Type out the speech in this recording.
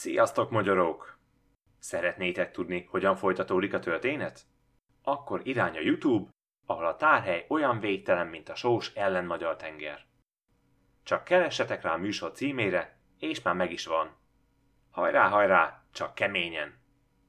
Sziasztok, magyarok! Szeretnétek tudni, hogyan folytatódik a történet? Akkor irány a YouTube, ahol a tárhely olyan végtelen, mint a sós ellen magyar tenger. Csak keressetek rá a műsor címére, és már meg is van. Hajrá, hajrá, csak keményen!